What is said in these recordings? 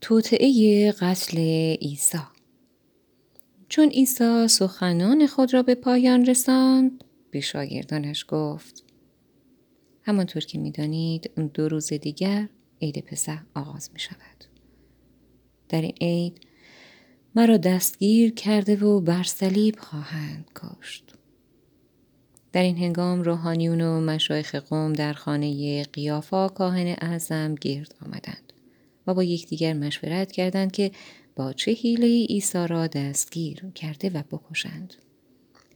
توطعه قتل عیسی چون عیسی سخنان خود را به پایان رساند به شاگردانش گفت همانطور که می‌دانید دو روز دیگر عید پسح آغاز می شود. در این عید مرا دستگیر کرده و بر صلیب خواهند کشت. در این هنگام روحانیون و مشایخ قوم در خانه قیافا کاهن اعظم گرد آمدند با یکدیگر مشورت کردند که با چه حیله عیسی را دستگیر کرده و بکشند.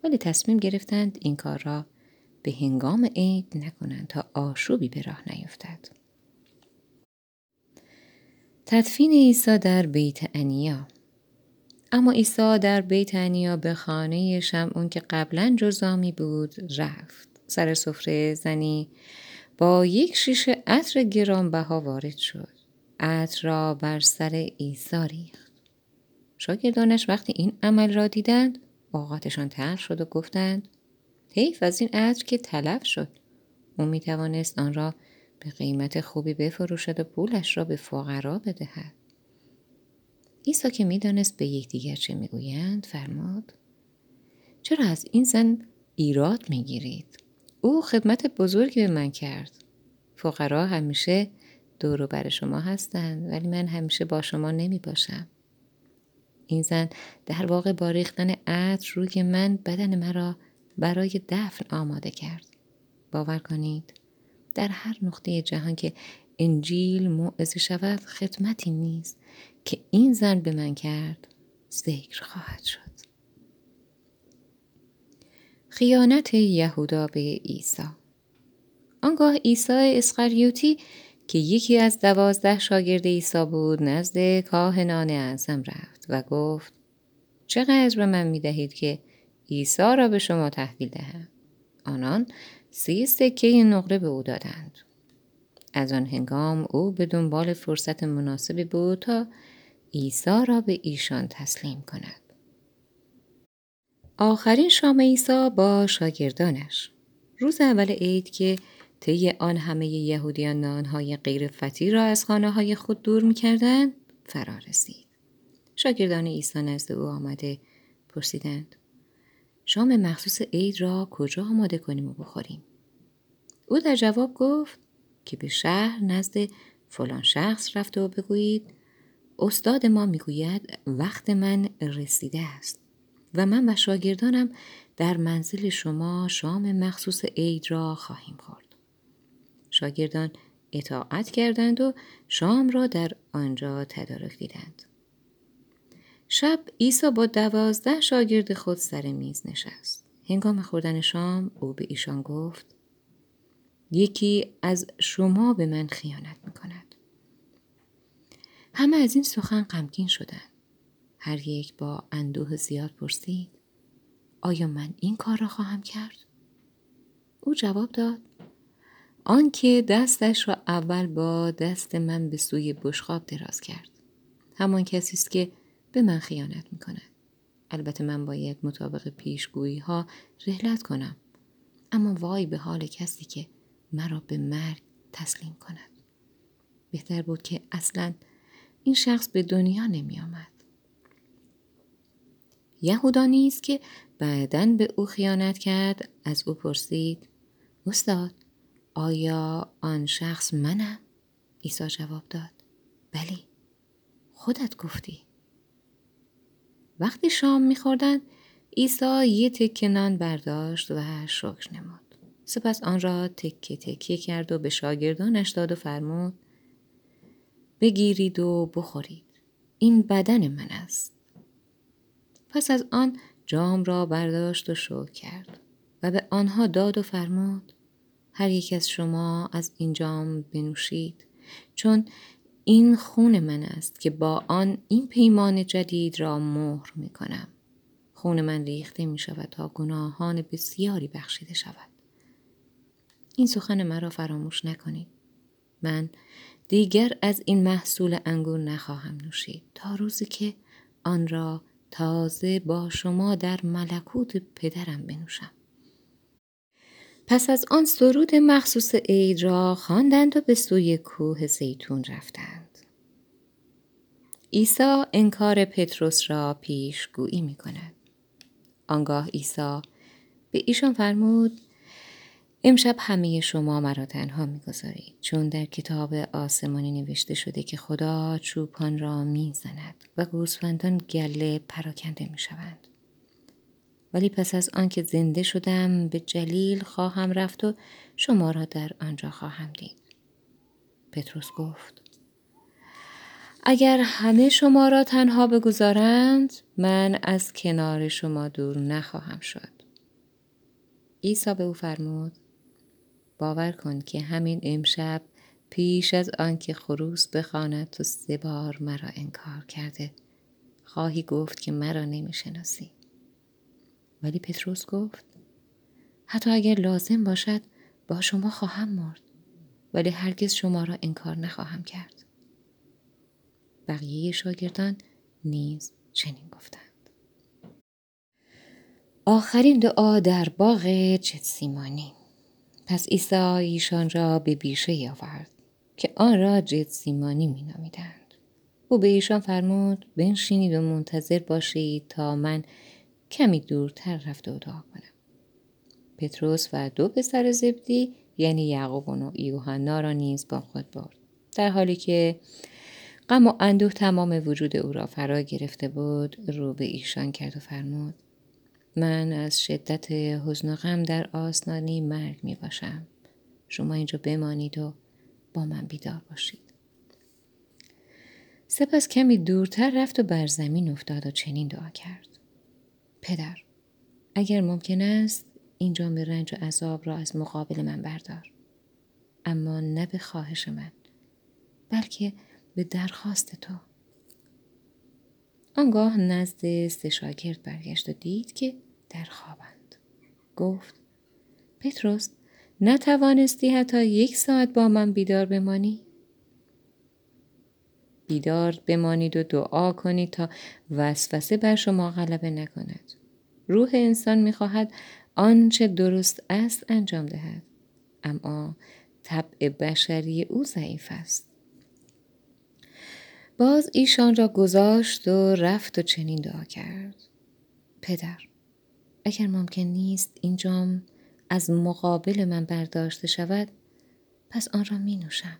ولی تصمیم گرفتند این کار را به هنگام عید نکنند تا آشوبی به راه نیفتد. تدفین عیسی در بیت انیا. اما عیسی در بیت انیا به خانه شمعون که قبلا جزامی بود رفت. سر سفره زنی با یک شیشه عطر گرانبها وارد شد. عطر را بر سر عیسی ریخت شاگردانش وقتی این عمل را دیدند اوقاتشان تر شد و گفتند حیف از این عطر که تلف شد. او می توانست آن را به قیمت خوبی بفروشد و پولش را به فقرا بدهد. عیسی که می‌دانست به یکدیگر چه می‌گویند فرمود چرا از این زن ایراد می‌گیرید؟ او خدمت بزرگی به من کرد. فقرا همیشه دور بر شما هستند ولی من همیشه با شما نمی باشم. این زن در واقع با ریختن عطر روی من بدن مرا برای دفن آماده کرد. باور کنید در هر نقطه جهان که انجیل موعظه شود خدمتی نیست که این زن به من کرد ذکر خواهد شد. خیانت یهودا به عیسی. آنگاه عیسی اسخریوتی که یکی از دوازده شاگرد عیسی بود نزد کاهنان اعظم رفت و گفت چقدر به من می دهید که عیسی را به شما تحویل دهم؟ آنان سی سکه نقره به او دادند. از آن هنگام او به دنبال فرصت مناسبی بود تا عیسی را به ایشان تسلیم کند. آخرین شام عیسی با شاگردانش. روز اول عید که طی آن همه یهودیان نانهای غیر فتی را از خانه های خود دور می‌کردند فرا رسید. شاگردان عیسی نزد او آمده پرسیدند شام مخصوص عید را کجا آماده کنیم و بخوریم؟ او در جواب گفت که به شهر نزد فلان شخص رفته و بگویید استاد ما می‌گوید وقت من رسیده است و من و شاگردانم در منزل شما شام مخصوص عید را خواهیم خورد. شاگردان اطاعت کردند و شام را در آنجا تدارک دیدند. شب عیسی با دوازده شاگرد خود سر میز نشست. هنگام خوردن شام او به ایشان گفت یکی از شما به من خیانت می کند. همه از این سخن غمگین شدند. هر یک با اندوه زیاد پرسید آیا من این کار را خواهم کرد؟ او جواب داد آنکه دستش را اول با دست من به سوی بشخاب دراز کرد همان کسی است که به من خیانت می کند. البته من باید مطابق پیشگویی ها رهلت کنم اما وای به حال کسی که مرا به مرگ تسلیم کند بهتر بود که اصلا این شخص به دنیا نمی آمد. یهودا نیست که بعدا به او خیانت کرد از او پرسید استاد آیا آن شخص منم؟ عیسی جواب داد. بله. خودت گفتی. وقتی شام میخوردند عیسی یه تکه نان برداشت و شکر نمود. سپس آن را تکه تکه کرد و به شاگردانش داد و فرمود بگیرید و بخورید. این بدن من است. پس از آن جام را برداشت و شو کرد و به آنها داد و فرمود هر یک از شما از این جام بنوشید چون این خون من است که با آن این پیمان جدید را مهر می کنم. خون من ریخته می شود تا گناهان بسیاری بخشیده شود. این سخن مرا فراموش نکنید. من دیگر از این محصول انگور نخواهم نوشید تا روزی که آن را تازه با شما در ملکوت پدرم بنوشم. پس از آن سرود مخصوص عید را خواندند و به سوی کوه زیتون رفتند. عیسی انکار پتروس را پیشگویی می کند. آنگاه عیسی به ایشان فرمود امشب همه شما مرا تنها می‌گذارید چون در کتاب آسمانی نوشته شده که خدا چوپان را می‌زند و گوسفندان گله پراکنده می‌شوند ولی پس از آنکه زنده شدم به جلیل خواهم رفت و شما را در آنجا خواهم دید. پتروس گفت اگر همه شما را تنها بگذارند من از کنار شما دور نخواهم شد. عیسی به او فرمود باور کن که همین امشب پیش از آنکه خروس بخواند تو سه بار مرا انکار کرده. خواهی گفت که مرا نمی‌شناسی. ولی پتروس گفت حتی اگر لازم باشد با شما خواهم مرد. ولی هرگز شما را انکار نخواهم کرد. بقیه شاگردان نیز چنین گفتند. آخرین دعا در باغ جتسیمانی. پس عیسی ایشان را به بیشه آورد که آن را جتسیمانی می نامیدند. او به ایشان فرمود بنشینید و منتظر باشید تا من کمی دورتر رفته و دعا کنم. پتروس و دو پسر زبدی یعنی یعقوب و یوحنا را نیز با خود برد. در حالی که غم و اندوه تمام وجود او را فرا گرفته بود رو به ایشان کرد و فرمود من از شدت حزن و غم در آسنانی مرگ می باشم. شما اینجا بمانید و با من بیدار باشید. سپس کمی دورتر رفت و بر زمین افتاد و چنین دعا کرد. پدر اگر ممکن است اینجا به رنج و عذاب را از مقابل من بردار. اما نه به خواهش من بلکه به درخواست تو. آنگاه نزد سه شاگرد برگشت و دید که در خوابند. گفت پتروس نتوانستی حتی یک ساعت با من بیدار بمانی؟ بیدار بمانید و دعا کنید تا وسوسه بر شما غلبه نکند. روح انسان می‌خواهد آنچه درست است انجام دهد. اما طبع بشری او ضعیف است. باز ایشان را گذاشت و رفت و چنین دعا کرد. پدر اگر ممکن نیست این جام از مقابل من برداشته شود پس آن را می نوشم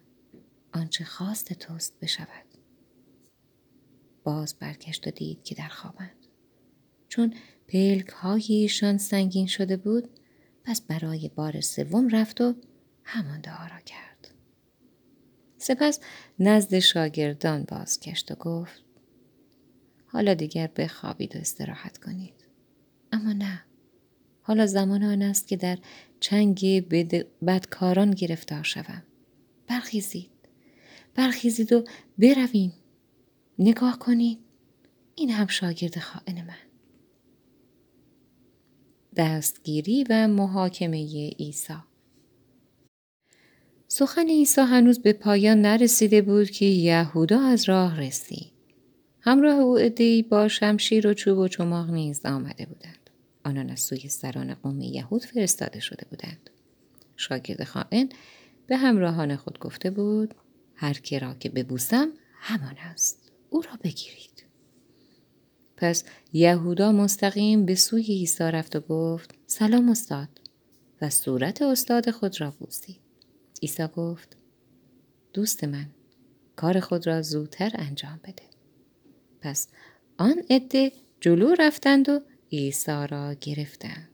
آنچه خواست توست بشود باز برگشت و دید که در خوابند چون پلک هایشان سنگین شده بود پس برای بار سوم رفت و همان دعا را کرد. سپس نزد شاگردان بازگشت و گفت حالا دیگر بخوابید و استراحت کنید. اما نه حالا زمان آن است که در چنگ بدکاران گرفتار شوم. برخیزید. برخیزید و برویم. نگاه کنید این هم شاگرد خائن من. دستگیری و محاکمه عیسی. سخن عیسی هنوز به پایان نرسیده بود که یهودا از راه رسید. همراه او عدهای با شمشیر و چوب و چماق نیز آمده بودند. آنان از سوی سران قوم یهود فرستاده شده بودند. شاگرد خائن به همراهان خود گفته بود هر کی را که ببوسم همان است. او را بگیرید پس یهودا مستقیم به سوی عیسی رفت و گفت سلام استاد و صورت استاد خود را بوسید عیسی گفت دوست من کار خود را زودتر انجام بده پس آن عده جلو رفتند و عیسی را گرفتند.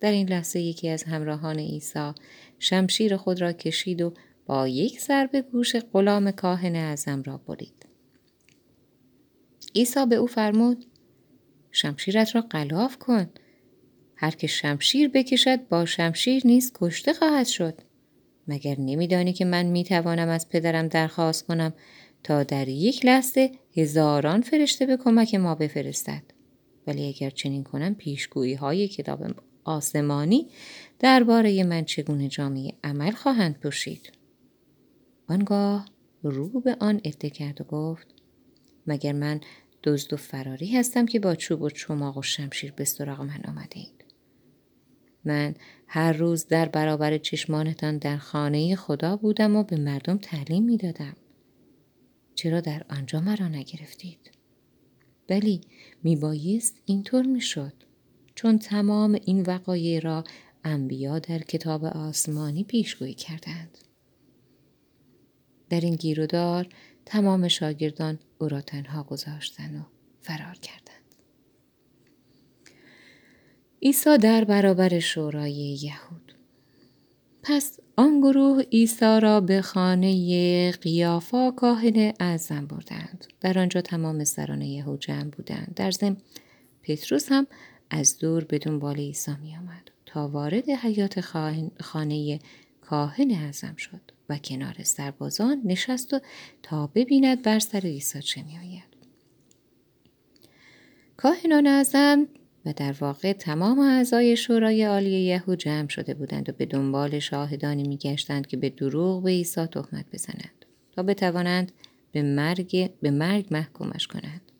در این لحظه یکی از همراهان عیسی شمشیر خود را کشید و با یک ضربه گوش غلام کاهن اعظم را برید. عیسی به او فرمود شمشیرت را قلاف کن. هر که شمشیر بکشد با شمشیر نیز کشته خواهد شد. مگر نمیدانی که من می‌توانم از پدرم درخواست کنم تا در یک لحظه هزاران فرشته به کمک ما بفرستد. ولی اگر چنین کنم پیشگویی های کتاب آسمانی درباره من چگونه جامعه عمل خواهند پوشید آنگاه رو به آن عده کرد و گفت مگر من دزد و فراری هستم که با چوب و چماق و شمشیر به سراغ من آمده اید. من هر روز در برابر چشمانتان در خانه خدا بودم و به مردم تعلیم می دادم. چرا در آنجا مرا نگرفتید بلی میبایست اینطور می‌شد چون تمام این وقایع را انبیا در کتاب آسمانی پیشگویی کردند در این گیرودار تمام شاگردان او را تنها گذاشتن و فرار کردند. عیسی در برابر شورای یهود. پس آن گروه عیسی را به خانه قیافا کاهن اعظم بردند. در آنجا تمام سران یهود جمع بودند. در ضمن پتروس هم از دور بدون بال عیسی می آمد تا وارد حیات خانه کاهن اعظم شد. و کنار سربازان نشست و تا ببیند بر سر عیسی چه می آید. کاهنان اعظم و در واقع تمام اعضای شورای عالی یهود جمع شده بودند و به دنبال شاهدانی میگشتند که به دروغ به عیسی تهمت بزنند تا بتوانند به مرگ به مرگ محکومش کنند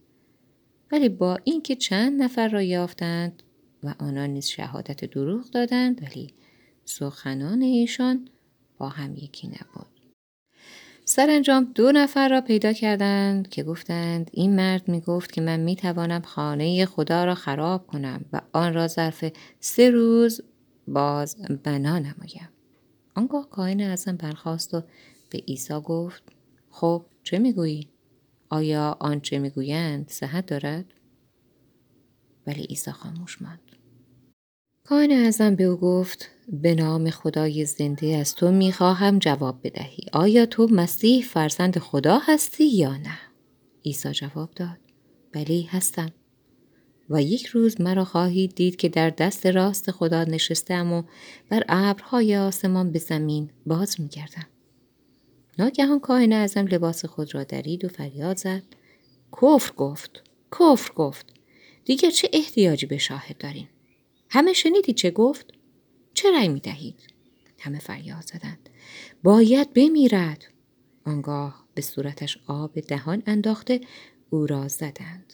ولی با اینکه چند نفر را یافتند و آنان نیز شهادت دروغ دادند ولی سخنان ایشان با هم یکی نبود سرانجام دو نفر را پیدا کردند که گفتند این مرد می گفت که من می توانم خانه خدا را خراب کنم و آن را ظرف سه روز باز بنا نمایم. آنگاه کاهن ازم برخواست و به عیسی گفت خب چه می‌گویی؟ آیا آنچه می‌گویند صحت دارد؟ ولی عیسی خاموش ماند. کاهن ازم به او گفت به نام خدای زنده از تو می‌خواهم جواب بدهی. آیا تو مسیح فرزند خدا هستی یا نه؟ عیسی جواب داد بلی هستم. و یک روز مرا خواهید دید که در دست راست خدا نشستم و بر ابرهای آسمان به زمین باز میگردم. ناگهان کاهن ازم لباس خود را درید و فریاد زد. کفر گفت کفر گفت. دیگر چه احتیاجی به شاهد داریم؟ همه شنیدی چه گفت چه رأی می دهید؟ همه فریاد زدند. باید بمیرد. آنگاه به صورتش آب دهان انداخته او را زدند.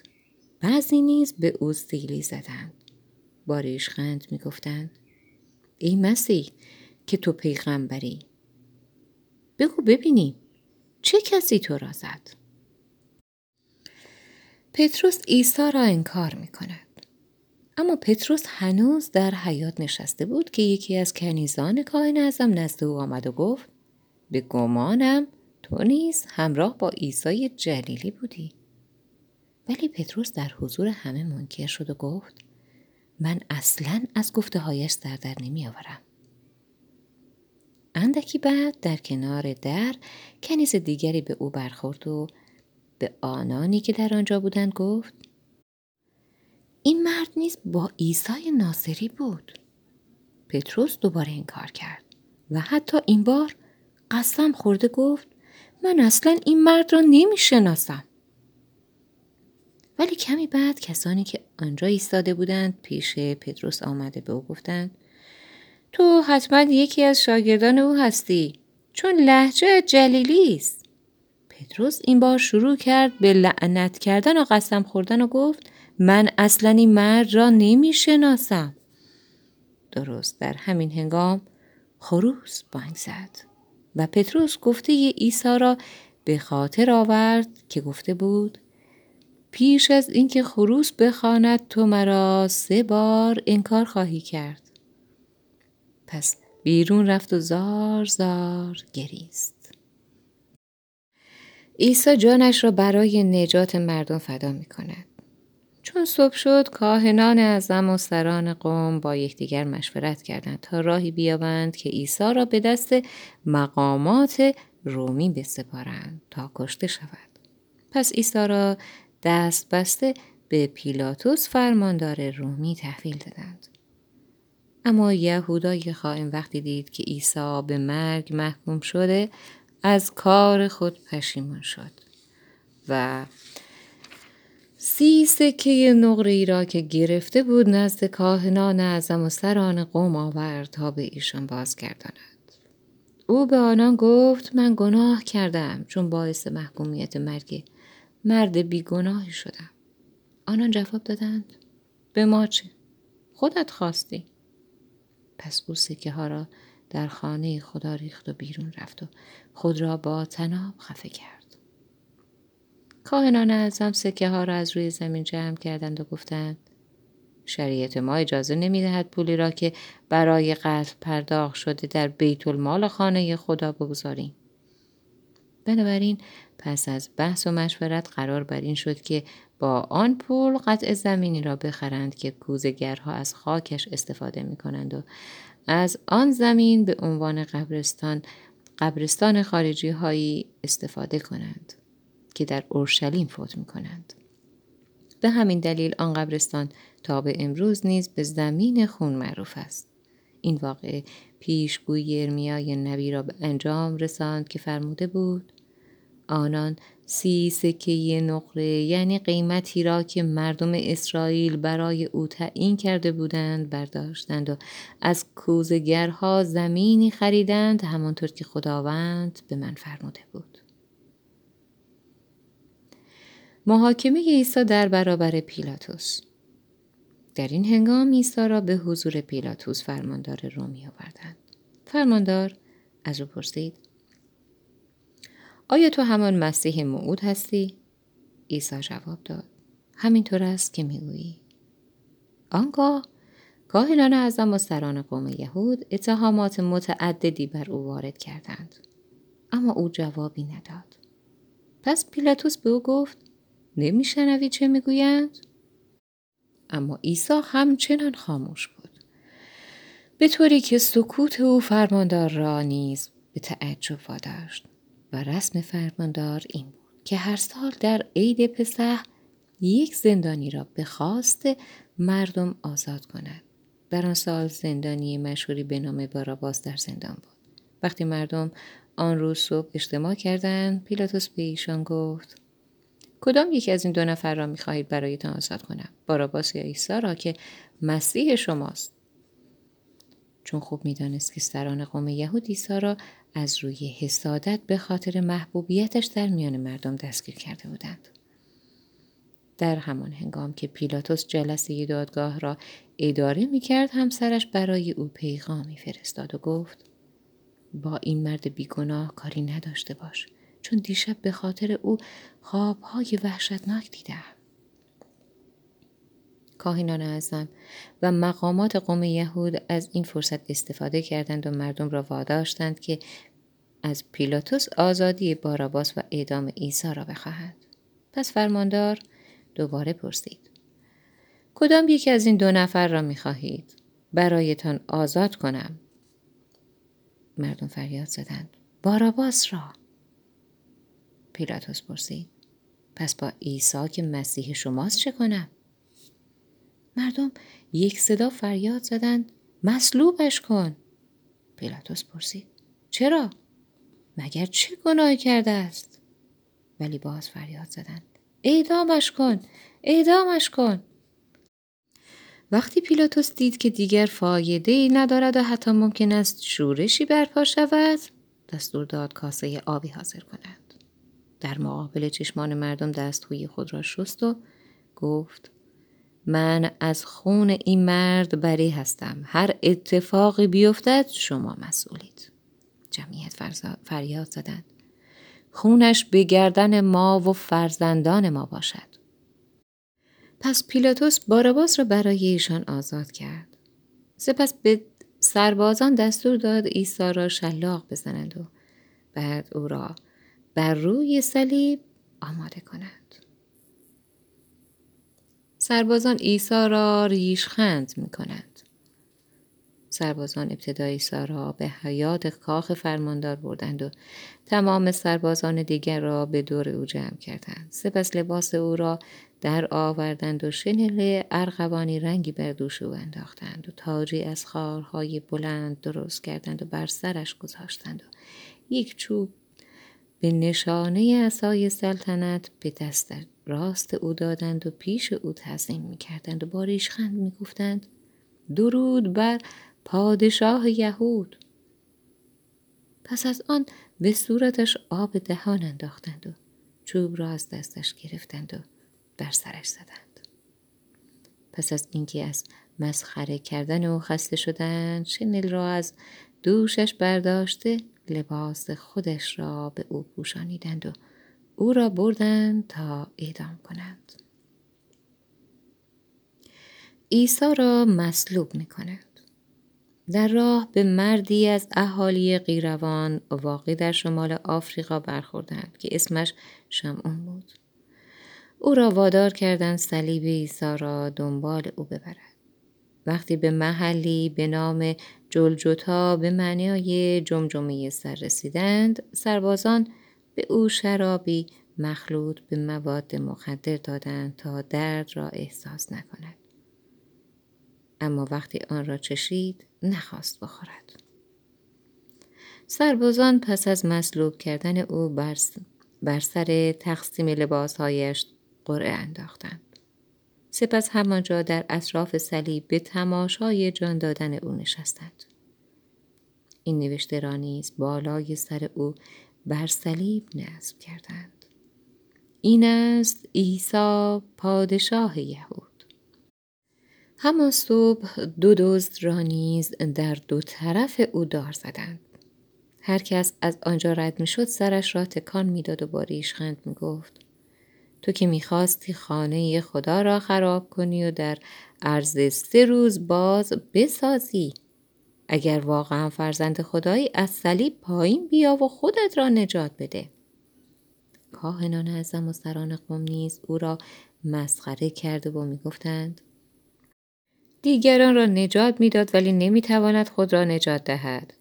بعضی نیز به او سیلی زدند. با ریشخند می گفتند. ای مسیح که تو پیغمبری. بگو ببینیم چه کسی تو را زد؟ پتروس عیسی را انکار می کند. اما پتروس هنوز در حیات نشسته بود که یکی از کنیزان کاهن ازم نزد او آمد و گفت به گمانم تو نیز همراه با عیسی جلیلی بودی ولی پتروس در حضور همه منکر شد و گفت من اصلا از گفته هایش سر در نمی آورم. اندکی بعد در کنار در کنیز دیگری به او برخورد و به آنانی که در آنجا بودند گفت این مرد نیز با عیسی ناصری بود پتروس دوباره انکار کرد و حتی این بار قسم خورده گفت من اصلا این مرد را نمی شناسم. ولی کمی بعد کسانی که آنجا ایستاده بودند پیش پتروس آمده به او گفتند تو حتما یکی از شاگردان او هستی چون لحجه جلیلی است. پتروس این بار شروع کرد به لعنت کردن و قسم خوردن و گفت من اصلا این مرد را نمی شناسم. درست در همین هنگام خروس بانگ زد و پتروس گفته عیسی را به خاطر آورد که گفته بود پیش از اینکه خروس بخواند تو مرا سه بار انکار خواهی کرد. پس بیرون رفت و زار زار گریست. عیسی جانش را برای نجات مردم فدا می کند چون صبح شد کاهنان اعظم و سران قوم با یکدیگر مشورت کردند تا راهی بیابند که عیسی را به دست مقامات رومی بسپارند تا کشته شود. پس عیسی را دست بسته به پیلاتوس فرماندار رومی تحویل دادند. اما یهودای خائن وقتی دید که عیسی به مرگ محکوم شده از کار خود پشیمان شد و سی سکه نقره ای را که گرفته بود نزد کاهنان اعظم و سران قوم آورد تا به ایشان بازگرداند. او به آنان گفت من گناه کردم چون باعث محکومیت مرگ مرد بیگناهی شدم. آنان جواب دادند به ما چه؟ خودت خواستی. پس او سکه ها را در خانه خدا ریخت و بیرون رفت و خود را با تناب خفه کرد. کاهنان اعظم سکه ها را از روی زمین جمع کردند و گفتند شریعت ما اجازه نمی دهد پولی را که برای قتل پرداخت شده در بیت المال خانه خدا بگذاریم. بنابراین پس از بحث و مشورت قرار بر این شد که با آن پول قطع زمینی را بخرند که کوزگرها از خاکش استفاده می کنند و از آن زمین به عنوان قبرستان قبرستان خارجی هایی استفاده کنند که در اورشلیم فوت می کنند. به همین دلیل آن قبرستان تا به امروز نیز به زمین خون معروف است. این واقعه پیشگوی ارمیای نبی را به انجام رساند که فرموده بود آنان سی سکه نقره یعنی قیمتی را که مردم اسرائیل برای او تعیین کرده بودند برداشتند و از کوزگرها زمینی خریدند همانطور که خداوند به من فرموده بود محاکمه عیسی در برابر پیلاتوس. در این هنگام عیسی را به حضور پیلاتوس فرماندار رومی آوردند فرماندار از او پرسید آیا تو همان مسیح موعود هستی؟ عیسی جواب داد همینطور است که می‌گویی. آنگاه کاهنان اعظم و سران قوم یهود اتهامات متعددی بر او وارد کردند. اما او جوابی نداد. پس پیلاتوس به او گفت نمیشنوی چه می‌گویند؟ اما عیسی همچنان خاموش بود. به طوری که سکوت او فرماندار را نیز به تعجب واداشت و رسم فرماندار این بود که هر سال در عید پسح یک زندانی را به خواست مردم آزاد کند. در آن سال زندانی مشهوری به نام باراباس در زندان بود. وقتی مردم آن روز صبح اجتماع کردند پیلاتوس به ایشان گفت کدام یکی از این دو نفر را می‌خواهید برایتان آزاد کنم؟ باراباس یا عیسی را که مسیح شماست. چون خوب می‌دانست که سران قوم یهود عیسی را از روی حسادت به خاطر محبوبیتش در میان مردم دستگیر کرده بودند. در همان هنگام که پیلاتوس جلسه دادگاه را اداره می کرد همسرش برای او پیغامی فرستاد و گفت با این مرد بیگناه کاری نداشته باش. چون دیشب به خاطر او خوابهای وحشتناک دیدم. کاهنان اعظم و مقامات قوم یهود از این فرصت استفاده کردند و مردم را واداشتند که از پیلاتوس آزادی باراباس و اعدام عیسی را بخواهند. پس فرماندار دوباره پرسید. کدام یکی از این دو نفر را می خواهید؟ برایتان آزاد کنم. مردم فریاد زدند. باراباس را. پیلاتوس پرسید پس با عیسی که مسیح شماست چه کنم؟ مردم یک صدا فریاد زدند مصلوبش کن. پیلاتوس پرسید چرا؟ مگر چه گناهی کرده است؟ ولی باز فریاد زدند اعدامش کن اعدامش کن. وقتی پیلاتوس دید که دیگر فایده ای ندارد و حتی ممکن است شورشی برپا شود دستور داد کاسه آبی حاضر کند. در مقابل چشمان مردم دستگوی خود را شست و گفت من از خون این مرد بری هستم. هر اتفاقی بیفتد شما مسئولید. جمعیت فریاد زدند. خونش به گردن ما و فرزندان ما باشد. پس پیلاتوس باراباس را برای ایشان آزاد کرد. سپس به سربازان دستور داد عیسی را شلاق بزنند و بعد او را بر روی صلیب آماده کند. سربازان عیسی را ریشخند می کنند. سربازان ابتدای عیسی را به حیات کاخ فرماندار بردند و تمام سربازان دیگر را به دور او جمع کردند. سپس لباس او را در آوردند و شنل ارغوانی رنگی بر دوش او انداختند و تاجی از خارهای بلند درست کردند و بر سرش گذاشتند و یک چوب به نشانه اسای سلطنت به دست راست او دادند و پیش او تعظیم می کردند و با ریشخند می گفتند درود بر پادشاه یهود. پس از آن به صورتش آب دهان انداختند و چوب را از دستش گرفتند و بر سرش زدند. پس از اینکه از مسخره کردن او خسته شدند شنل را از دوشش برداشته لباس خودش را به او پوشانیدند و او را بردند تا اعدام کنند. عیسی را مصلوب می کند. در راه به مردی از اهالی قیروان واقع در شمال آفریقا برخوردند که اسمش شمعون بود. او را وادار کردند صلیب عیسی را دنبال او ببرد. وقتی به محلی به نام جلجتا به معنای جمجمه سر رسیدند سربازان به او شرابی مخلوط به مواد مخدر دادند تا درد را احساس نکند. اما وقتی آن را چشید نخواست بخورد. سربازان پس از مصلوب کردن او بر, بر سر تقسیم لباسهایش قرعه انداختند. سپس همانجا در اطراف صلیب به تماشای جان دادن او نشستند. این نوشته را نیز بالای سر او بر صلیب نصب کردند. این است عیسی پادشاه یهود. همان صبح دو دزد را نیز در دو طرف او دار زدند. هر کس از آنجا رد می‌شد سرش را تکان می‌داد و با ریشخند می‌گفت تو که می‌خواستی خانه خدا را خراب کنی و در عرض سه روز باز بسازی. اگر واقعا فرزند خدایی از صلیب پایین بیا و خودت را نجات بده. کاهنان اعظم و سران قوم نیز او را مسخره کرده و می‌گفتند دیگران را نجات می‌داد ولی نمی‌تواند خود را نجات دهد.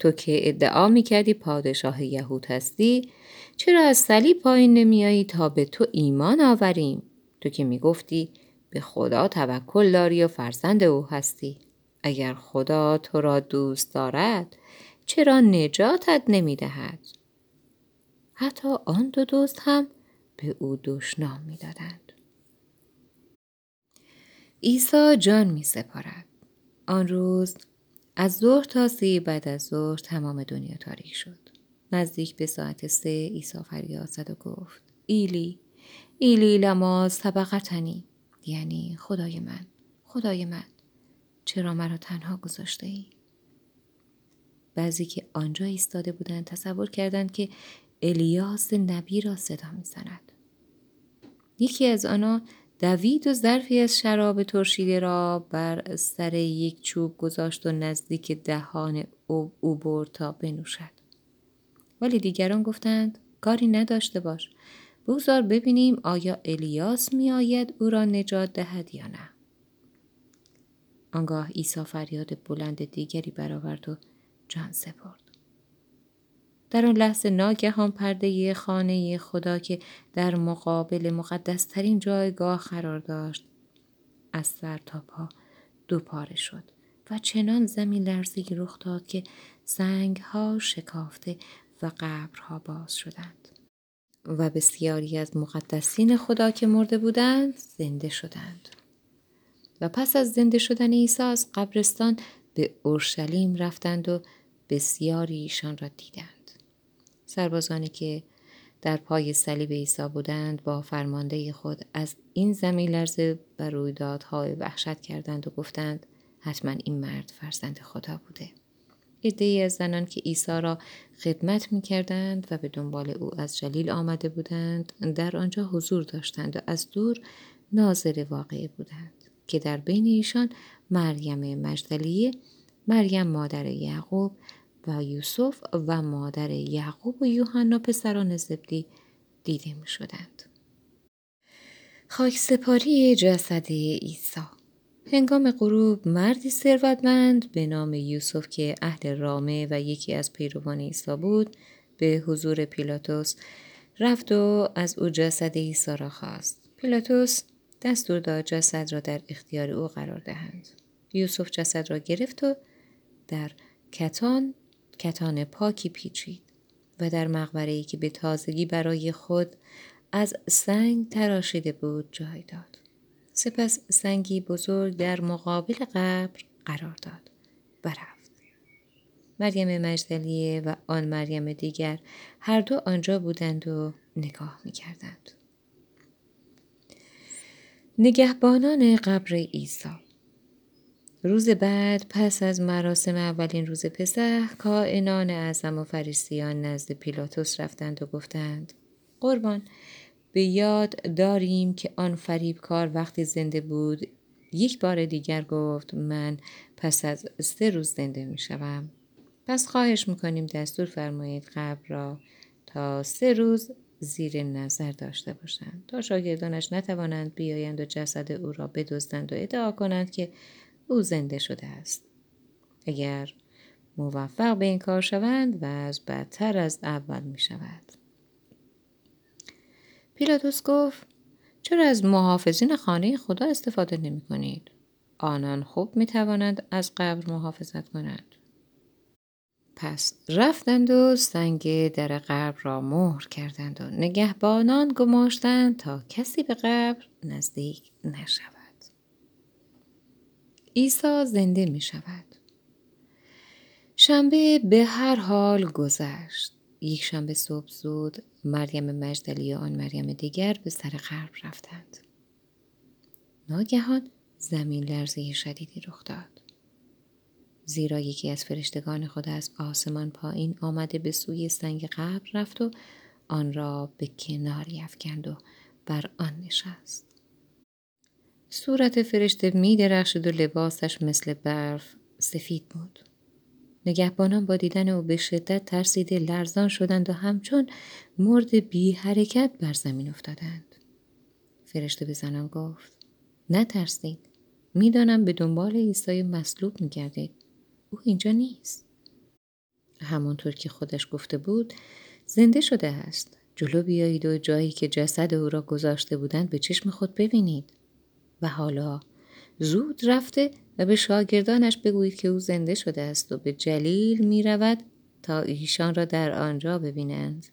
تو که ادعا می‌کردی پادشاه یهود هستی چرا از صلیب پایین نمیایی تا به تو ایمان آوریم تو که می‌گفتی به خدا توکل داری و فرزند او هستی اگر خدا تو را دوست دارد چرا نجاتت نمی دهد؟ حتی آن دو دوست هم به او دشنام می دادند. عیسی جان می سپارد. آن روز از ظهر تا سی بعد از ظهر تمام دنیا تاریک شد. نزدیک به ساعت سه عیسی فریاد زد و گفت ایلی ایلی لما سبقتنی یعنی خدای من خدای من چرا مرا تنها گذاشته ای؟ بعضی که آنجا ایستاده بودند تصور کردند که الیاس نبی را صدا می‌زند یکی از آنها دوید و ظرفی از شراب ترشیده را بر سر یک چوب گذاشت و نزدیک دهان او, او برد تا بنوشد. ولی دیگران گفتند کاری نداشته باش. بگذار ببینیم آیا الیاس می آید او را نجات دهد یا نه. آنگاه عیسی فریاد بلند دیگری برآورد و جان سپرد. در آن لحظه ناگهان پرده خانه خدا که در مقابل مقدسترین جایگاه قرار داشت از سر تا پا دو پاره شد و چنان زمین لرزی رخ داد که سنگ ها شکافته و قبرها باز شدند و بسیاری از مقدسین خدا که مرده بودند زنده شدند و پس از زنده شدن عیسی از قبرستان به اورشلیم رفتند و بسیاری ایشان را دیدند. سربازانی که در پای صلیب عیسی بودند با فرمانده خود از این زمین لرزه و رویدادهای وحشت کردند و گفتند حتما این مرد فرزند خدا بوده. ای از زنان که عیسی را خدمت می کردند و به دنبال او از جلیل آمده بودند در آنجا حضور داشتند و از دور ناظر واقعه بودند. که در بین ایشان مریم مجدلیه مریم مادر یعقوب و یوسف و مادر یعقوب و یوحنا پسران زبدی دیده می شدند. خاک سپاری جسد عیسی هنگام غروب مردی ثروتمند به نام یوسف که اهل رامه و یکی از پیروان عیسی بود به حضور پیلاتوس رفت و از او جسد عیسی را خواست پیلاتوس دستور داد جسد را در اختیار او قرار دهند. یوسف جسد را گرفت و در کتان کتان پاکی پیچید و در مقبره ای که به تازگی برای خود از سنگ تراشیده بود جای داد. سپس سنگی بزرگ در مقابل قبر قرار داد و رفت. مریم مجدلیه و آن مریم دیگر هر دو آنجا بودند و نگاه می کردند. نگهبانان قبر عیسی روز بعد پس از مراسم اولین روز پسح کائنان اعظم و فریسیان نزد پیلاتوس رفتند و گفتند قربان به یاد داریم که آن فریبکار وقتی زنده بود یک بار دیگر گفت من پس از سه روز زنده می شوم. پس خواهش می‌کنیم دستور فرمایید قبر را تا سه روز زیر نظر داشته باشند تا شاگردانش نتوانند بیایند و جسد او را بدزدند و ادعا کنند که او زنده شده است اگر موفق به این کار شوند و از بدتر از اول می شود پیلاتوس گفت چرا از محافظین خانه خدا استفاده نمی کنید؟ آنان خوب می توانند از قبر محافظت کنند. پس رفتند و سنگ در قبر را مهر کردند و نگهبانان گماشتند تا کسی به قبر نزدیک نشود. عیسی زنده می شود. شنبه به هر حال گذشت. یک شنبه صبح زود مریم مجدلی و آن مریم دیگر به سر قبر رفتند. ناگهان زمین لرزه شدیدی رخ داد. زیرا یکی از فرشتگان خود از آسمان پایین آمده به سوی سنگ قبر رفت و آن را به کناری افکند و بر آن نشست. صورت فرشته می درخشد و لباسش مثل برف سفید بود. نگهبانان با دیدن او به شدت ترسیده لرزان شدند و همچون مرد بی حرکت بر زمین افتادند. فرشته به زنان گفت نترسید. می‌دانم به دنبال عیسی مصلوب میگردید. او اینجا نیست. همانطور که خودش گفته بود زنده شده است. جلو بیایید و جایی که جسد او را گذاشته بودند به چشم خود ببینید. و حالا زود رفته و به شاگردانش بگویید که او زنده شده است و به جلیل می رود تا ایشان را در آنجا ببینند.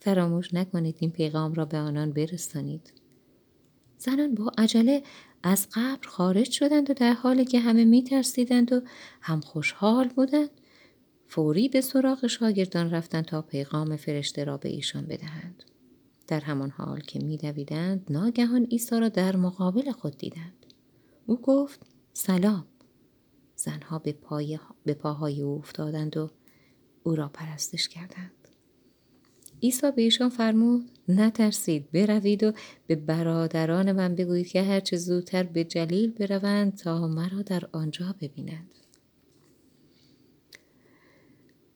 فراموش نکنید این پیغام را به آنان برسانید. زنان با عجله از قبر خارج شدند و در حالی که همه می ترسیدند و هم خوشحال بودند فوری به سراغ شاگردان رفتند تا پیغام فرشته را به ایشان بدهند. در همان حال که می دویدند ناگهان عیسی را در مقابل خود دیدند. او گفت سلام. زنها به, پای به پاهای او افتادند و او را پرستش کردند. عیسی به ایشان فرمود نترسید بروید و به برادران من بگویید که هرچه زودتر به جلیل بروند تا مرا در آنجا ببینند.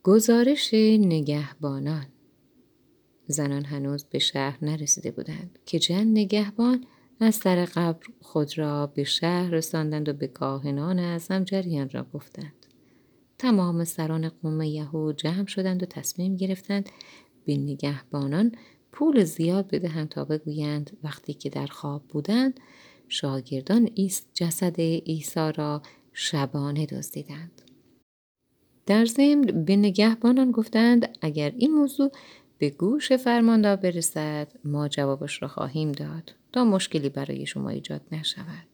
گزارش نگهبانان زنان هنوز به شهر نرسیده بودند که جن نگهبان از سر قبر خود را به شهر رساندند و به کاهنان اعظم جریان را گفتند. تمام سران قوم یهود جمع شدند و تصمیم گرفتند به نگهبانان پول زیاد بدهند تا بگویند وقتی که در خواب بودند شاگردان ایست جسد عیسی را شبانه دزدیدند. در ضمن به نگهبانان گفتند اگر این موضوع به گوش فرماندار برسد ما جوابش را خواهیم داد. تا مشکلی برای شما ایجاد نشود.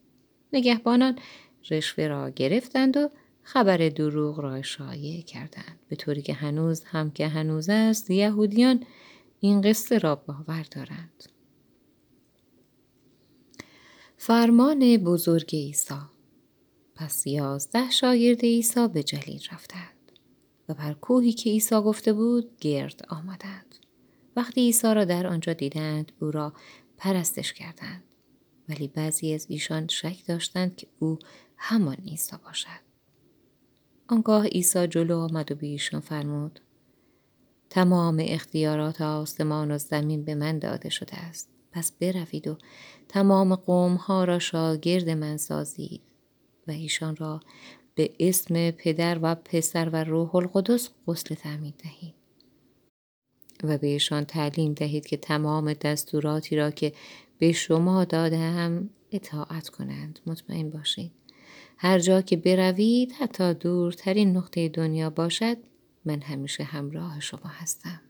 نگهبانان رشوه را گرفتند و خبر دروغ را شایع کردند. به طوری که هنوز هم که هنوز است یهودیان این قصه را باور دارند. فرمان بزرگ عیسی. پس یازده شاگرد عیسی به جلیل رفتند. و بر کوهی که عیسی گفته بود گرد آمدند. وقتی عیسی را در آنجا دیدند او را پرستش کردند. ولی بعضی از ایشان شک داشتند که او همان عیسی باشد. آنگاه عیسی جلو آمد و به ایشان فرمود تمام اختیارات آسمان و زمین به من داده شده است. پس بروید و تمام قوم ها را شاگرد من سازید و ایشان را به اسم پدر و پسر و روح القدس غسل تعمید دهید. و به ایشان تعلیم دهید که تمام دستوراتی را که به شما داده هم اطاعت کنند. مطمئن باشید. هر جا که بروید حتی دورترین نقطه دنیا باشد من همیشه همراه شما هستم.